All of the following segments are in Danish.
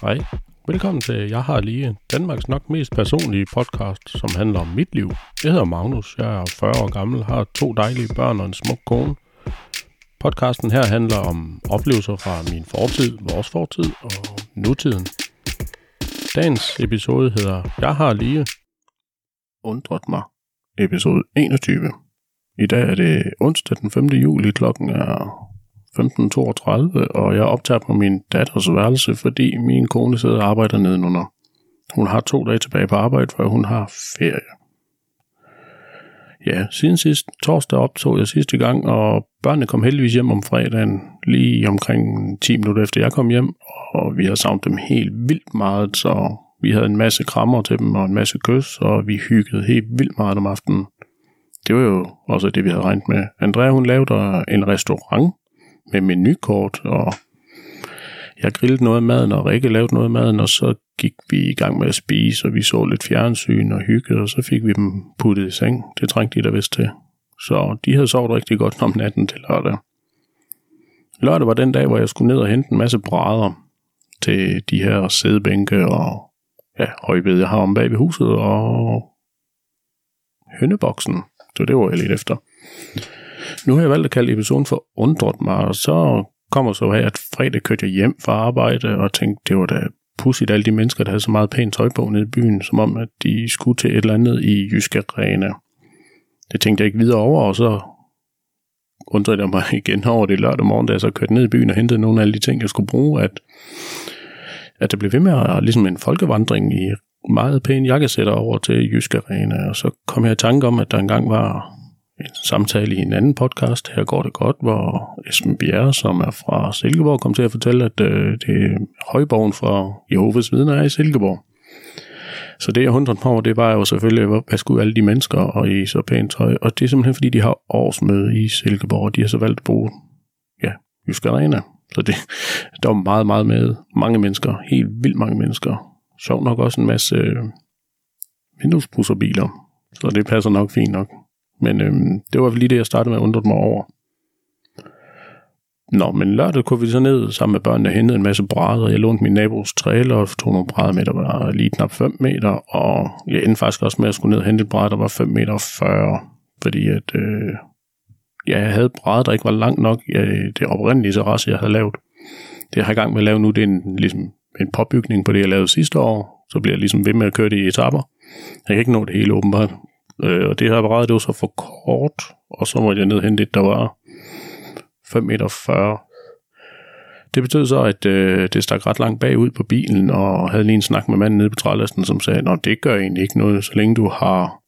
Hej. Velkommen til Jeg har lige Danmarks nok mest personlige podcast, som handler om mit liv. Jeg hedder Magnus, jeg er 40 år gammel, har to dejlige børn og en smuk kone. Podcasten her handler om oplevelser fra min fortid, vores fortid og nutiden. Dagens episode hedder Jeg har lige undret mig. Episode 21. I dag er det onsdag den 5. juli, klokken er 15.32, og jeg optager på min datters værelse, fordi min kone sidder og arbejder nedenunder. Hun har to dage tilbage på arbejde, for hun har ferie. Ja, siden sidst torsdag optog jeg sidste gang, og børnene kom heldigvis hjem om fredagen, lige omkring 10 minutter efter jeg kom hjem, og vi har savnet dem helt vildt meget, så vi havde en masse krammer til dem og en masse kys, og vi hyggede helt vildt meget om aftenen. Det var jo også det, vi havde regnet med. Andrea, hun lavede en restaurant med menukort, og jeg grillede noget af maden, og Rikke lavede noget af maden, og så gik vi i gang med at spise, og vi så lidt fjernsyn og hyggede, og så fik vi dem puttet i seng. Det trængte de da vist til. Så de havde sovet rigtig godt om natten til lørdag. Lørdag var den dag, hvor jeg skulle ned og hente en masse brædder til de her sædebænke og ja, højbed, jeg har om bag ved huset, og hønneboksen. Så det var jeg lidt efter. Nu har jeg valgt at kalde episoden for Undret mig, og så kommer så her, at fredag kørte jeg hjem fra arbejde og tænkte, det var da pudsigt alle de mennesker, der havde så meget pænt tøj på nede i byen, som om, at de skulle til et eller andet i Jysk Arena. Det tænkte jeg ikke videre over, og så undrede jeg mig igen over det lørdag morgen, da jeg så kørte ned i byen og hentede nogle af alle de ting, jeg skulle bruge, at, at det blev ved med at ligesom en folkevandring i meget pæne jakkesætter over til Jysk Arena, og så kom jeg i tanke om, at der engang var en samtale i en anden podcast, her går det godt, hvor Esben Bjerre, som er fra Silkeborg, kom til at fortælle, at øh, det er højborgen fra Jehovas vidner er i Silkeborg. Så det, jeg undrede mig over, det var jo selvfølgelig, hvad skulle alle de mennesker og i så pænt tøj? Og det er simpelthen, fordi de har årsmøde i Silkeborg, og de har så valgt at bruge, ja, Jysk Arena. Så det, der var meget, meget med mange mennesker, helt vildt mange mennesker. Sjovt nok også en masse øh, vinduesbusserbiler, så det passer nok fint nok. Men øhm, det var lige det, jeg startede med at undre mig over. Nå, men lørdag kunne vi så ned sammen med børnene og hentede en masse brædder. Jeg lånte min nabos trailer og tog nogle brædder med, der var lige knap 5 meter. Og jeg endte faktisk også med at skulle ned og hente et bræd, der var 5 meter 40. Fordi at, øh, ja, jeg havde brædder, der ikke var langt nok. Ja, det oprindelige terrasse, jeg havde lavet. Det jeg har i gang med at lave nu, det er en, ligesom en påbygning på det, jeg lavede sidste år. Så bliver jeg ligesom ved med at køre det i etapper. Jeg kan ikke nå det hele åbenbart. Øh, og det her apparat, det var så for kort, og så måtte jeg ned hente et, der var 5 meter 40. Det betød så, at øh, det stak ret langt bagud på bilen, og havde lige en snak med manden nede på trælasten, som sagde, at det gør egentlig ikke noget, så længe du har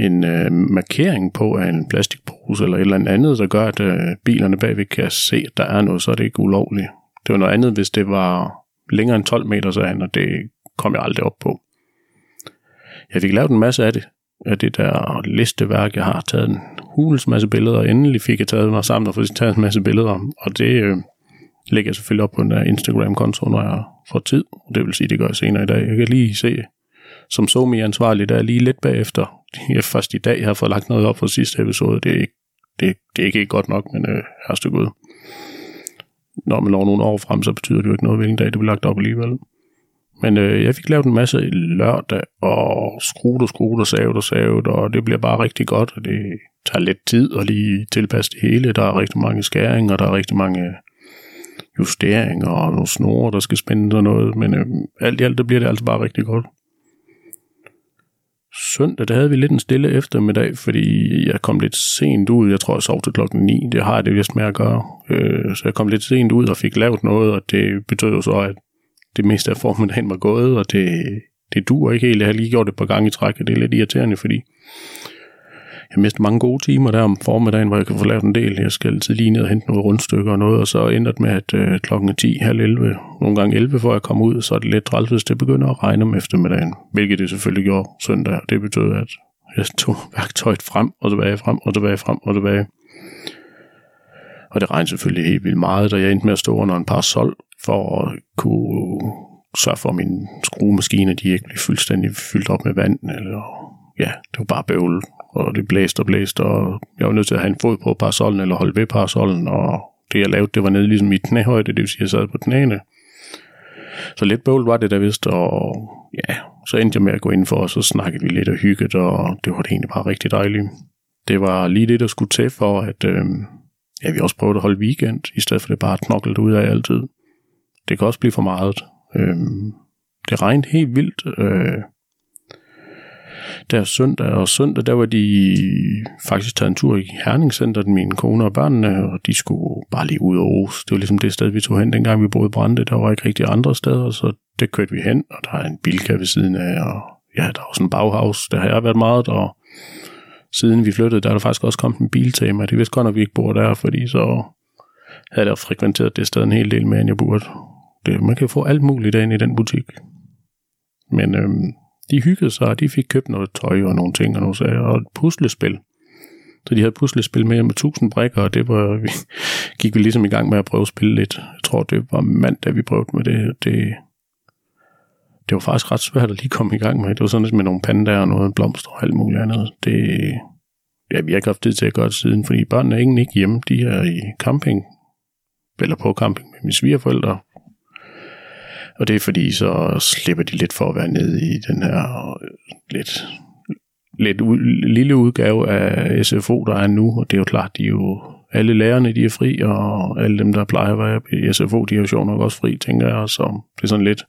en øh, markering på af en plastikpose eller et eller andet, der gør, at øh, bilerne bagved kan se, at der er noget, så er det ikke ulovligt. Det var noget andet, hvis det var længere end 12 meter, så han, og det kom jeg aldrig op på. Jeg fik lavet en masse af det, af det der listeværk. Jeg har taget en hulens masse billeder, og endelig fik jeg taget mig sammen og fået taget en masse billeder. Og det øh, lægger jeg selvfølgelig op på den der Instagram-konto, når jeg får tid. Det vil sige, det gør jeg senere i dag. Jeg kan lige se, som somi ansvarlig, der er lige lidt bagefter. Jeg først i dag har fået lagt noget op fra sidste episode. Det er ikke, det, det er ikke godt nok, men øh, herste Gud. Når man når nogle år frem, så betyder det jo ikke noget, hvilken dag det bliver lagt op alligevel. Men øh, jeg fik lavet en masse lørdag, og skruet og skruet og savet og savet, og det bliver bare rigtig godt, og det tager lidt tid at lige tilpasse det hele. Der er rigtig mange skæringer, der er rigtig mange justeringer og nogle snore, der skal spænde og noget, men øh, alt i alt, der bliver det altså bare rigtig godt. Søndag, der havde vi lidt en stille eftermiddag, fordi jeg kom lidt sent ud. Jeg tror, jeg sov til klokken 9. Det har jeg det vist med at gøre. Øh, så jeg kom lidt sent ud og fik lavet noget, og det betød jo så, at det meste af formiddagen var gået, og det, det dur ikke helt. Jeg har lige gjort det et par gange i træk, og det er lidt irriterende, fordi jeg mistet mange gode timer der om formiddagen, hvor jeg kan få lavet en del. Jeg skal altid lige ned og hente nogle rundstykker og noget, og så ender det med, at øh, klokken er 10, halv 11, nogle gange 11, før jeg kommer ud, så er det lidt træls, hvis det begynder at regne om eftermiddagen, hvilket det selvfølgelig gjorde søndag, og det betød, at jeg tog værktøjet frem og tilbage, frem og tilbage, frem og tilbage. Og det regnede selvfølgelig helt vildt meget, da jeg endte med at stå under en par sol for at kunne sørge for, at mine skruemaskiner de ikke blev fuldstændig fyldt op med vand. Eller, ja, det var bare bøvl, og det blæste og blæste, og jeg var nødt til at have en fod på parasollen, eller holde ved parasollen, og det jeg lavede, det var nede ligesom i knæhøjde, det vil sige, at jeg sad på knæene. så lidt bøvl var det der vist, og ja, så endte jeg med at gå ind for, og så snakkede vi lidt og hygget, og det var det egentlig bare rigtig dejligt. Det var lige det, der skulle til for, at øh, ja, vi også prøvede at holde weekend, i stedet for det bare knoklet ud af altid. Det kan også blive for meget. Øh, det regnede helt vildt. Øh, der søndag, og søndag, der var de faktisk taget en tur i Herningscenteret, min kone og børnene, og de skulle bare lige ud og rose. Det var ligesom det sted, vi tog hen, dengang vi boede i Brande. Der var ikke rigtig andre steder, så det kørte vi hen, og der er en bilka ved siden af, og ja, der er også en baghavs, der har jeg været meget, og siden vi flyttede, der er der faktisk også kommet en biltema. Det vidste godt, at vi ikke bor der, fordi så havde jeg frekventeret det sted en hel del mere, end jeg burde. Det, man kan få alt muligt ind i den butik. Men øhm, de hyggede sig, og de fik købt noget tøj og nogle ting og nogle sager, og et puslespil. Så de havde puslespil med med 1000 brikker, og det var, vi, gik vi ligesom i gang med at prøve at spille lidt. Jeg tror, det var mandag, vi prøvede med det. Det, det var faktisk ret svært at lige komme i gang med. Det var sådan lidt med nogle pandaer og noget blomster og alt muligt andet. Det, ja, vi har ikke haft tid til at gøre det siden, fordi børnene er ikke hjemme. De er i camping, eller på camping med mine svigerforældre, og det er fordi, så slipper de lidt for at være nede i den her øh, lidt, lidt u- lille udgave af SFO, der er nu. Og det er jo klart, de er jo alle lærerne, de er fri, og alle dem, der plejer at være i SFO, de er jo sjovt nok også fri, tænker jeg. Så det er sådan lidt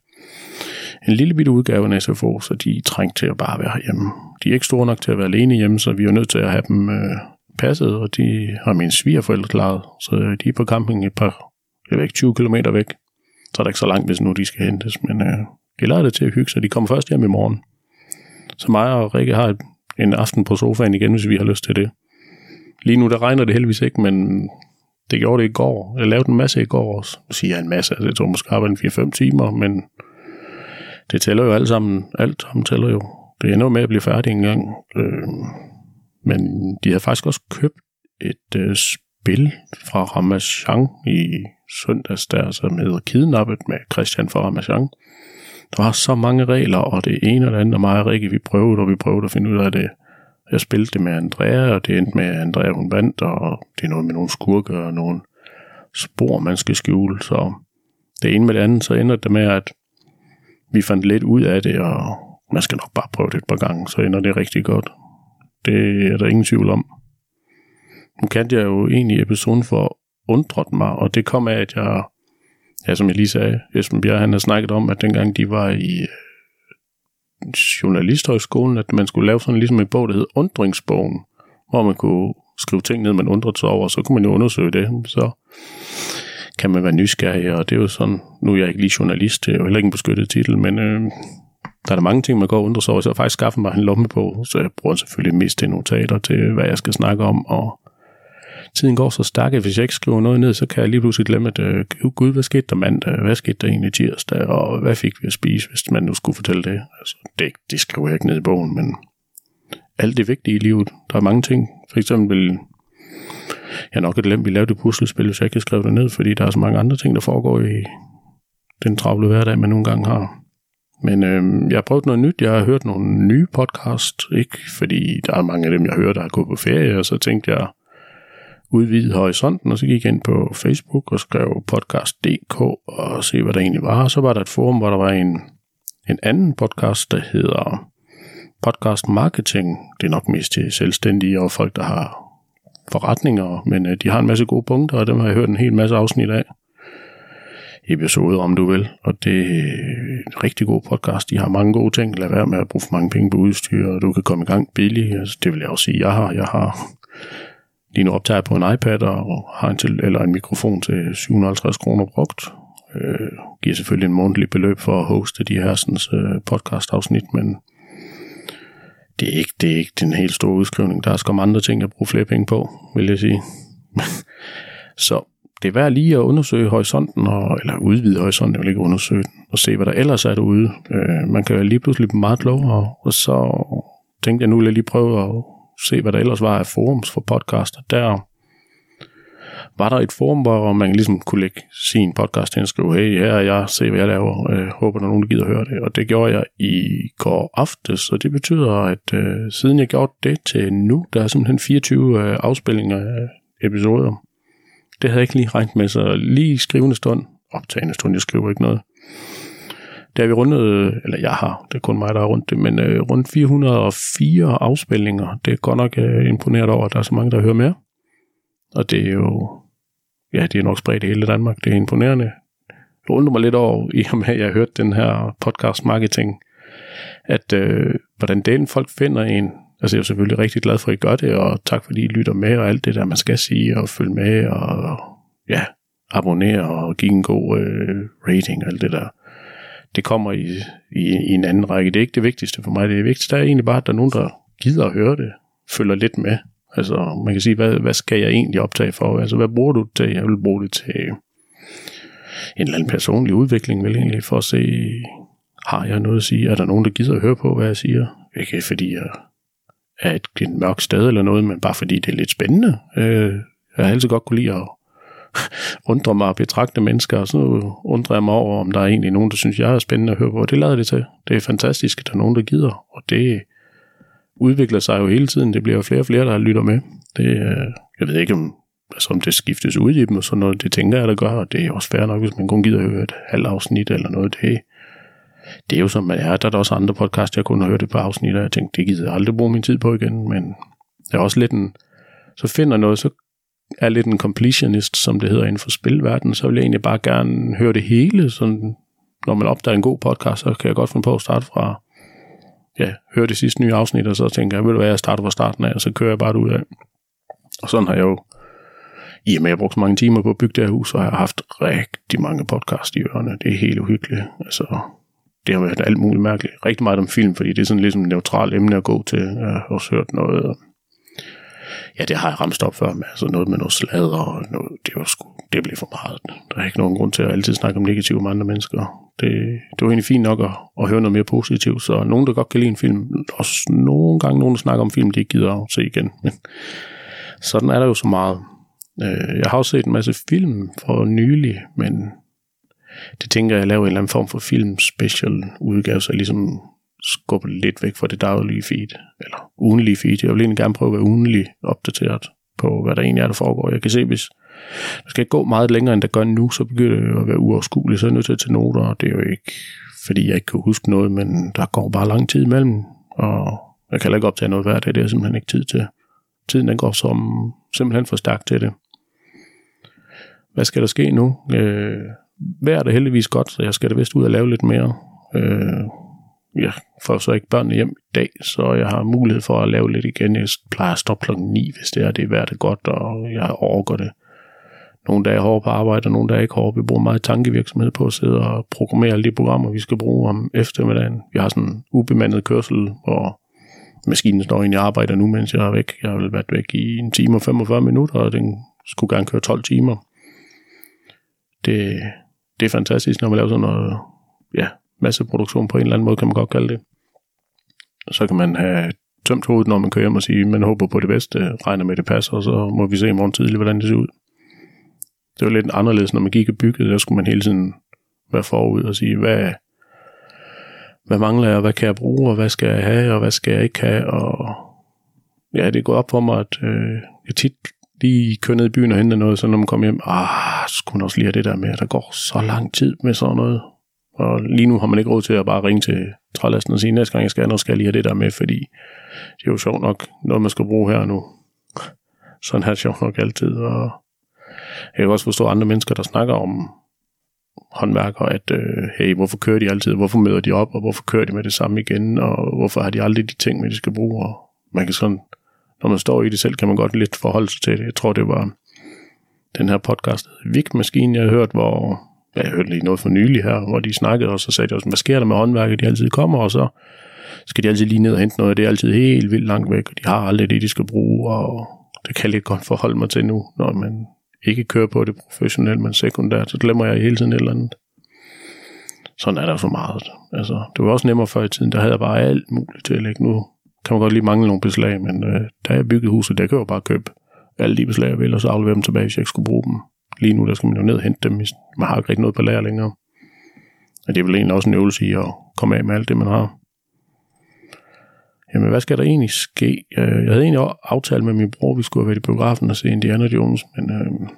en lille bitte udgave af SFO, så de er trængt til at bare være hjemme. De er ikke store nok til at være alene hjemme, så vi er nødt til at have dem øh, passet, og de har mine svigerforældre klaret, så øh, de er på camping et par, jeg ved ikke, 20 km væk så er der ikke så langt, hvis nu de skal hentes. Men øh, de lader det til at hygge sig. De kommer først hjem i morgen. Så mig og Rikke har en aften på sofaen igen, hvis vi har lyst til det. Lige nu, der regner det heldigvis ikke, men det gjorde det i går. Jeg lavede en masse i går også. Nu siger en masse, altså jeg tog måske arbejde en 4-5 timer, men det tæller jo alt sammen. Alt sammen tæller jo. Det ender jo med at blive færdig engang. Øh, men de havde faktisk også købt et øh, spil fra Ramazan i søndags der, som hedder Kidnappet med Christian fra Ramachan. Der var så mange regler, og det ene og det andet, og mig og Rikke, vi prøvede, og vi prøvede at finde ud af det. Jeg spillede det med Andrea, og det endte med, at Andrea hun vandt, og det er noget med nogle skurke og nogle spor, man skal skjule. Så det ene med det andet, så ender det med, at vi fandt lidt ud af det, og man skal nok bare prøve det et par gange, så ender det rigtig godt. Det er der ingen tvivl om. Nu kendte jeg jo egentlig episoden for undret mig, og det kom af, at jeg, ja, som jeg lige sagde, Esben Bjerg, han har snakket om, at dengang de var i øh, journalisthøjskolen, at man skulle lave sådan ligesom en bog, der hed Undringsbogen, hvor man kunne skrive ting ned, man undrede sig over, så kunne man jo undersøge det, så kan man være nysgerrig, og det er jo sådan, nu er jeg ikke lige journalist, det er jo heller ikke en beskyttet titel, men øh, der er der mange ting, man går og undrer sig over, så jeg faktisk skaffet mig en lomme på, så jeg bruger selvfølgelig mest til notater til, hvad jeg skal snakke om, og tiden går så stærkt, at hvis jeg ikke skriver noget ned, så kan jeg lige pludselig glemme, at øh, gud, hvad skete der mandag? Hvad skete der egentlig tirsdag? Og hvad fik vi at spise, hvis man nu skulle fortælle det? Altså, det, det skriver jeg ikke ned i bogen, men alt det vigtige i livet. Der er mange ting. For eksempel, jeg nok et glemt, vi lavede et puslespil, hvis jeg ikke har det ned, fordi der er så mange andre ting, der foregår i den travle hverdag, man nogle gange har. Men øh, jeg har prøvet noget nyt. Jeg har hørt nogle nye podcast, ikke fordi der er mange af dem, jeg hører, der er gået på ferie, og så tænkte jeg, udvide horisonten, og så gik jeg ind på Facebook og skrev podcast.dk og se, hvad der egentlig var. Og så var der et forum, hvor der var en, en anden podcast, der hedder Podcast Marketing. Det er nok mest til selvstændige og folk, der har forretninger, men øh, de har en masse gode punkter, og dem har jeg hørt en hel masse afsnit af. Episode, om du vil. Og det er en rigtig god podcast. De har mange gode ting. Lad være med at bruge for mange penge på udstyr, og du kan komme i gang billigt. Altså, det vil jeg også sige, jeg har. Jeg har lige nu optager jeg på en iPad og har en, til, eller en mikrofon til 750 kroner brugt. Øh, giver selvfølgelig en månedlig beløb for at hoste de her sådan, øh, podcast-afsnit, men det er, ikke, det er ikke den helt store udskrivning. Der er skam andre ting, jeg bruger flere penge på, vil jeg sige. Så det er værd lige at undersøge horisonten, og, eller udvide horisonten, jeg vil ikke undersøge den, og se, hvad der ellers er derude. Øh, man kan jo lige pludselig blive meget klogere, og så tænkte jeg, nu vil jeg lige prøve at se, hvad der ellers var af forums for podcaster. Der var der et forum, hvor man ligesom kunne lægge sin podcast ind og skrive, hey, her er jeg, se hvad jeg laver, øh, håber der er nogen, der gider høre det. Og det gjorde jeg i går aftes, og det betyder, at øh, siden jeg gjorde det til nu, der er simpelthen 24 øh, afspillinger af episoder. Det havde jeg ikke lige regnet med, så lige skrivende stund, optagende stund, jeg skriver ikke noget, der vi rundet, eller jeg har, det er kun mig, der har rundt det, men øh, rundt 404 afspilninger. Det er godt nok øh, imponeret over, at der er så mange, der hører med. Og det er jo, ja, det er nok spredt i hele Danmark. Det er imponerende. Jeg undrer mig lidt over, i og med at jeg har hørt den her podcast marketing, at øh, hvordan delen folk finder en. Altså jeg er selvfølgelig rigtig glad for, at I gør det, og tak fordi I lytter med, og alt det der, man skal sige, og følge med, og ja, abonnere og give en god øh, rating og alt det der. Det kommer i, i, i en anden række. Det er ikke det vigtigste for mig. Det vigtigste er egentlig bare, at der er nogen, der gider at høre det, følger lidt med. Altså, man kan sige, hvad, hvad skal jeg egentlig optage for? Altså, hvad bruger du til? Jeg vil bruge det til en eller anden personlig udvikling, vel egentlig, for at se, har jeg noget at sige? Er der nogen, der gider at høre på, hvad jeg siger? Ikke fordi jeg er et, et mørkt sted eller noget, men bare fordi det er lidt spændende. Øh, jeg har altid godt kunne lide at undre mig og betragte mennesker, og så undrer jeg mig over, om der er egentlig nogen, der synes, jeg er spændende at høre på. Det lader det til. Det er fantastisk, at der er nogen, der gider, og det udvikler sig jo hele tiden. Det bliver jo flere og flere, der lytter med. Det, øh, jeg ved ikke, om, altså, om det skiftes ud i dem, og sådan noget. Det tænker jeg, der gør, og det er også fair nok, hvis man kun gider at høre et halvt afsnit eller noget. Det, det er jo som man er. Der er der også andre podcast, jeg kun har hørt det på afsnit, og jeg tænkte, det gider jeg aldrig bruge min tid på igen, men det er også lidt en, så finder noget, så er lidt en completionist, som det hedder inden for spilverdenen, så vil jeg egentlig bare gerne høre det hele. Sådan, når man opdager en god podcast, så kan jeg godt finde på at starte fra, ja, høre det sidste nye afsnit, og så tænker jeg, ved du hvad, jeg starter fra starten af, og så kører jeg bare det ud af. Og sådan har jeg jo, i og med at jeg brugt så mange timer på at bygge det her hus, så har jeg haft rigtig mange podcast i ørerne. Det er helt uhyggeligt. Altså, det har været alt muligt mærkeligt. Rigtig meget om film, fordi det er sådan lidt som et neutralt emne at gå til. Jeg har også hørt noget Ja, det har jeg ramt op før med. Altså noget med noget sladder og noget, det, var sgu, det blev for meget. Der er ikke nogen grund til at altid snakke om negativt med andre mennesker. Det, det var egentlig fint nok at, at høre noget mere positivt. Så nogen, der godt kan lide en film, også nogle gange nogen, der snakker om film, de ikke gider at se igen. Men sådan er der jo så meget. Øh, jeg har også set en masse film for nylig, men det tænker jeg, at jeg laver en eller anden form for film special udgave, så jeg ligesom skubbe lidt væk fra det daglige feed, eller ugenlige feed. Jeg vil egentlig gerne prøve at være ugenlig opdateret på, hvad der egentlig er, der foregår. Jeg kan se, hvis det skal ikke gå meget længere, end det gør nu, så begynder det at være uoverskueligt, så er jeg nødt til at tage noter, og det er jo ikke, fordi jeg ikke kan huske noget, men der går bare lang tid imellem, og jeg kan heller ikke optage noget hver dag, det er simpelthen ikke tid til. Tiden den går som simpelthen for stærkt til det. Hvad skal der ske nu? Øh, vejret er det heldigvis godt, så jeg skal da vist ud og lave lidt mere. Øh, jeg får så ikke børnene hjem i dag, så jeg har mulighed for at lave lidt igen. Jeg plejer at stoppe klokken 9, hvis det er, det er værd det godt, og jeg overgår det. Nogle dage er hårde på arbejde, og nogle dage er ikke hårde. Vi bruger meget tankevirksomhed på at sidde og programmere alle de programmer, vi skal bruge om eftermiddagen. Vi har sådan en ubemandet kørsel, hvor maskinen står ind i arbejde nu, mens jeg er væk. Jeg har været væk i en time og 45 minutter, og den skulle gerne køre 12 timer. Det, det er fantastisk, når man laver sådan noget, ja, masseproduktion på en eller anden måde, kan man godt kalde det. Så kan man have tømt hovedet, når man kører hjem og sige, man håber på det bedste, regner med det passer, og så må vi se i morgen tidlig, hvordan det ser ud. Det var lidt anderledes, når man gik og byggede, der skulle man hele tiden være forud og sige, hvad, hvad mangler jeg, hvad kan jeg bruge, og hvad skal jeg have, og hvad skal jeg ikke have, og ja, det går op for mig, at øh, jeg tit lige kører ned i byen og henter noget, så når man kommer hjem, ah, skulle man også lige have det der med, at der går så lang tid med sådan noget, og lige nu har man ikke råd til at bare ringe til trælasten og sige, næste gang jeg skal, nu skal jeg lige have det der med, fordi det er jo sjovt nok noget, man skal bruge her nu. Sådan her sjovt nok altid. Og jeg kan også forstå andre mennesker, der snakker om håndværkere, at øh, hey, hvorfor kører de altid, hvorfor møder de op, og hvorfor kører de med det samme igen, og hvorfor har de aldrig de ting med, de skal bruge, og man kan sådan, når man står i det selv, kan man godt lidt forholde sig til det. Jeg tror, det var den her podcast, Vigmaskinen, jeg har hørt, hvor jeg hørte lige noget for nylig her, hvor de snakkede, og så sagde de også, hvad sker der med håndværket, de altid kommer, og så skal de altid lige ned og hente noget, det er altid helt vildt langt væk, og de har aldrig det, de skal bruge, og det kan jeg lidt godt forholde mig til nu, når man ikke kører på det professionelt, men sekundært, så glemmer jeg hele tiden et eller andet. Sådan er der så meget. Altså, det var også nemmere før i tiden, der havde jeg bare alt muligt til at lægge. Nu kan man godt lige mangle nogle beslag, men øh, da jeg byggede huset, der kan jeg jo bare købe alle de beslag, jeg vil, og så aflevere dem tilbage, hvis jeg ikke skulle bruge dem lige nu, der skal man jo ned og hente dem. Man har ikke rigtig noget på lager længere. Og det er vel egentlig også en øvelse i at komme af med alt det, man har. Jamen, hvad skal der egentlig ske? Øh, jeg havde egentlig aftalt med min bror, at vi skulle have været i biografen og se Indiana Jones, men øh,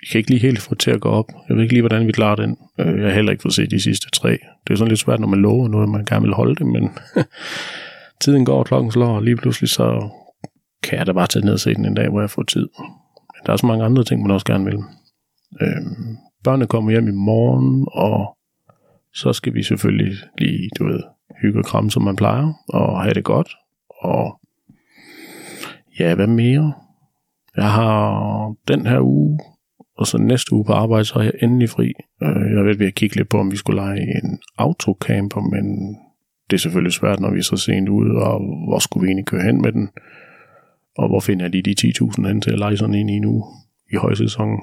vi kan ikke lige helt få det til at gå op. Jeg ved ikke lige, hvordan vi klarer den. Øh, jeg har heller ikke fået set de sidste tre. Det er sådan lidt svært, når man lover noget, man gerne vil holde det, men tiden går, klokken slår, og lige pludselig så kan jeg da bare tage ned og se den en dag, hvor jeg får tid. Der er så mange andre ting, man også gerne vil. Øhm, børnene kommer hjem i morgen, og så skal vi selvfølgelig lige, du ved, hygge og kramme, som man plejer, og have det godt. Og ja, hvad mere? Jeg har den her uge, og så næste uge på arbejde, så er jeg endelig fri. Øh, jeg ved, ved at kigge lidt på, om vi skulle lege en autocamper, men det er selvfølgelig svært, når vi er så sent ude, og hvor skulle vi egentlig køre hen med den? Og hvor finder de de 10.000 hen til at lege sådan en i nu i højsæsonen?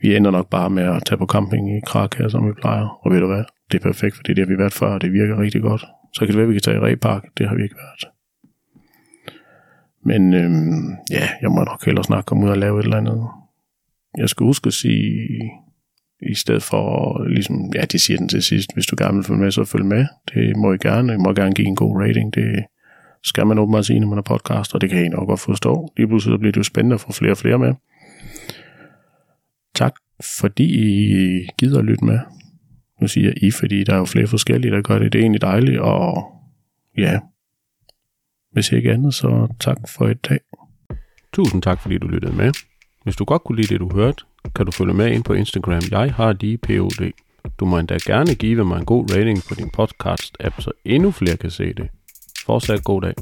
Vi ender nok bare med at tage på camping i Krakow, som vi plejer. Og ved du hvad? Det er perfekt, for det er det, vi har været før, og det virker rigtig godt. Så kan det være, at vi kan tage i Repark. Det har vi ikke været. Men øhm, ja, jeg må nok hellere snakke om ud og lave et eller andet. Jeg skal huske at sige, i stedet for, ligesom, ja, det siger den til sidst, hvis du gerne vil følge med, så følg med. Det må I gerne. I må gerne give en god rating. Det skal man åbenbart sige, når man er podcast, og det kan I nok godt forstå. Lige pludselig bliver det jo spændende at få flere og flere med. Tak, fordi I gider at lytte med. Nu siger I, fordi der er jo flere forskellige, der gør det. Det er egentlig dejligt, og ja, hvis ikke andet, så tak for i dag. Tusind tak, fordi du lyttede med. Hvis du godt kunne lide det, du hørte, kan du følge med ind på Instagram. Jeg har lige POD. Du må endda gerne give mig en god rating på din podcast-app, så endnu flere kan se det. Fortsat god dag.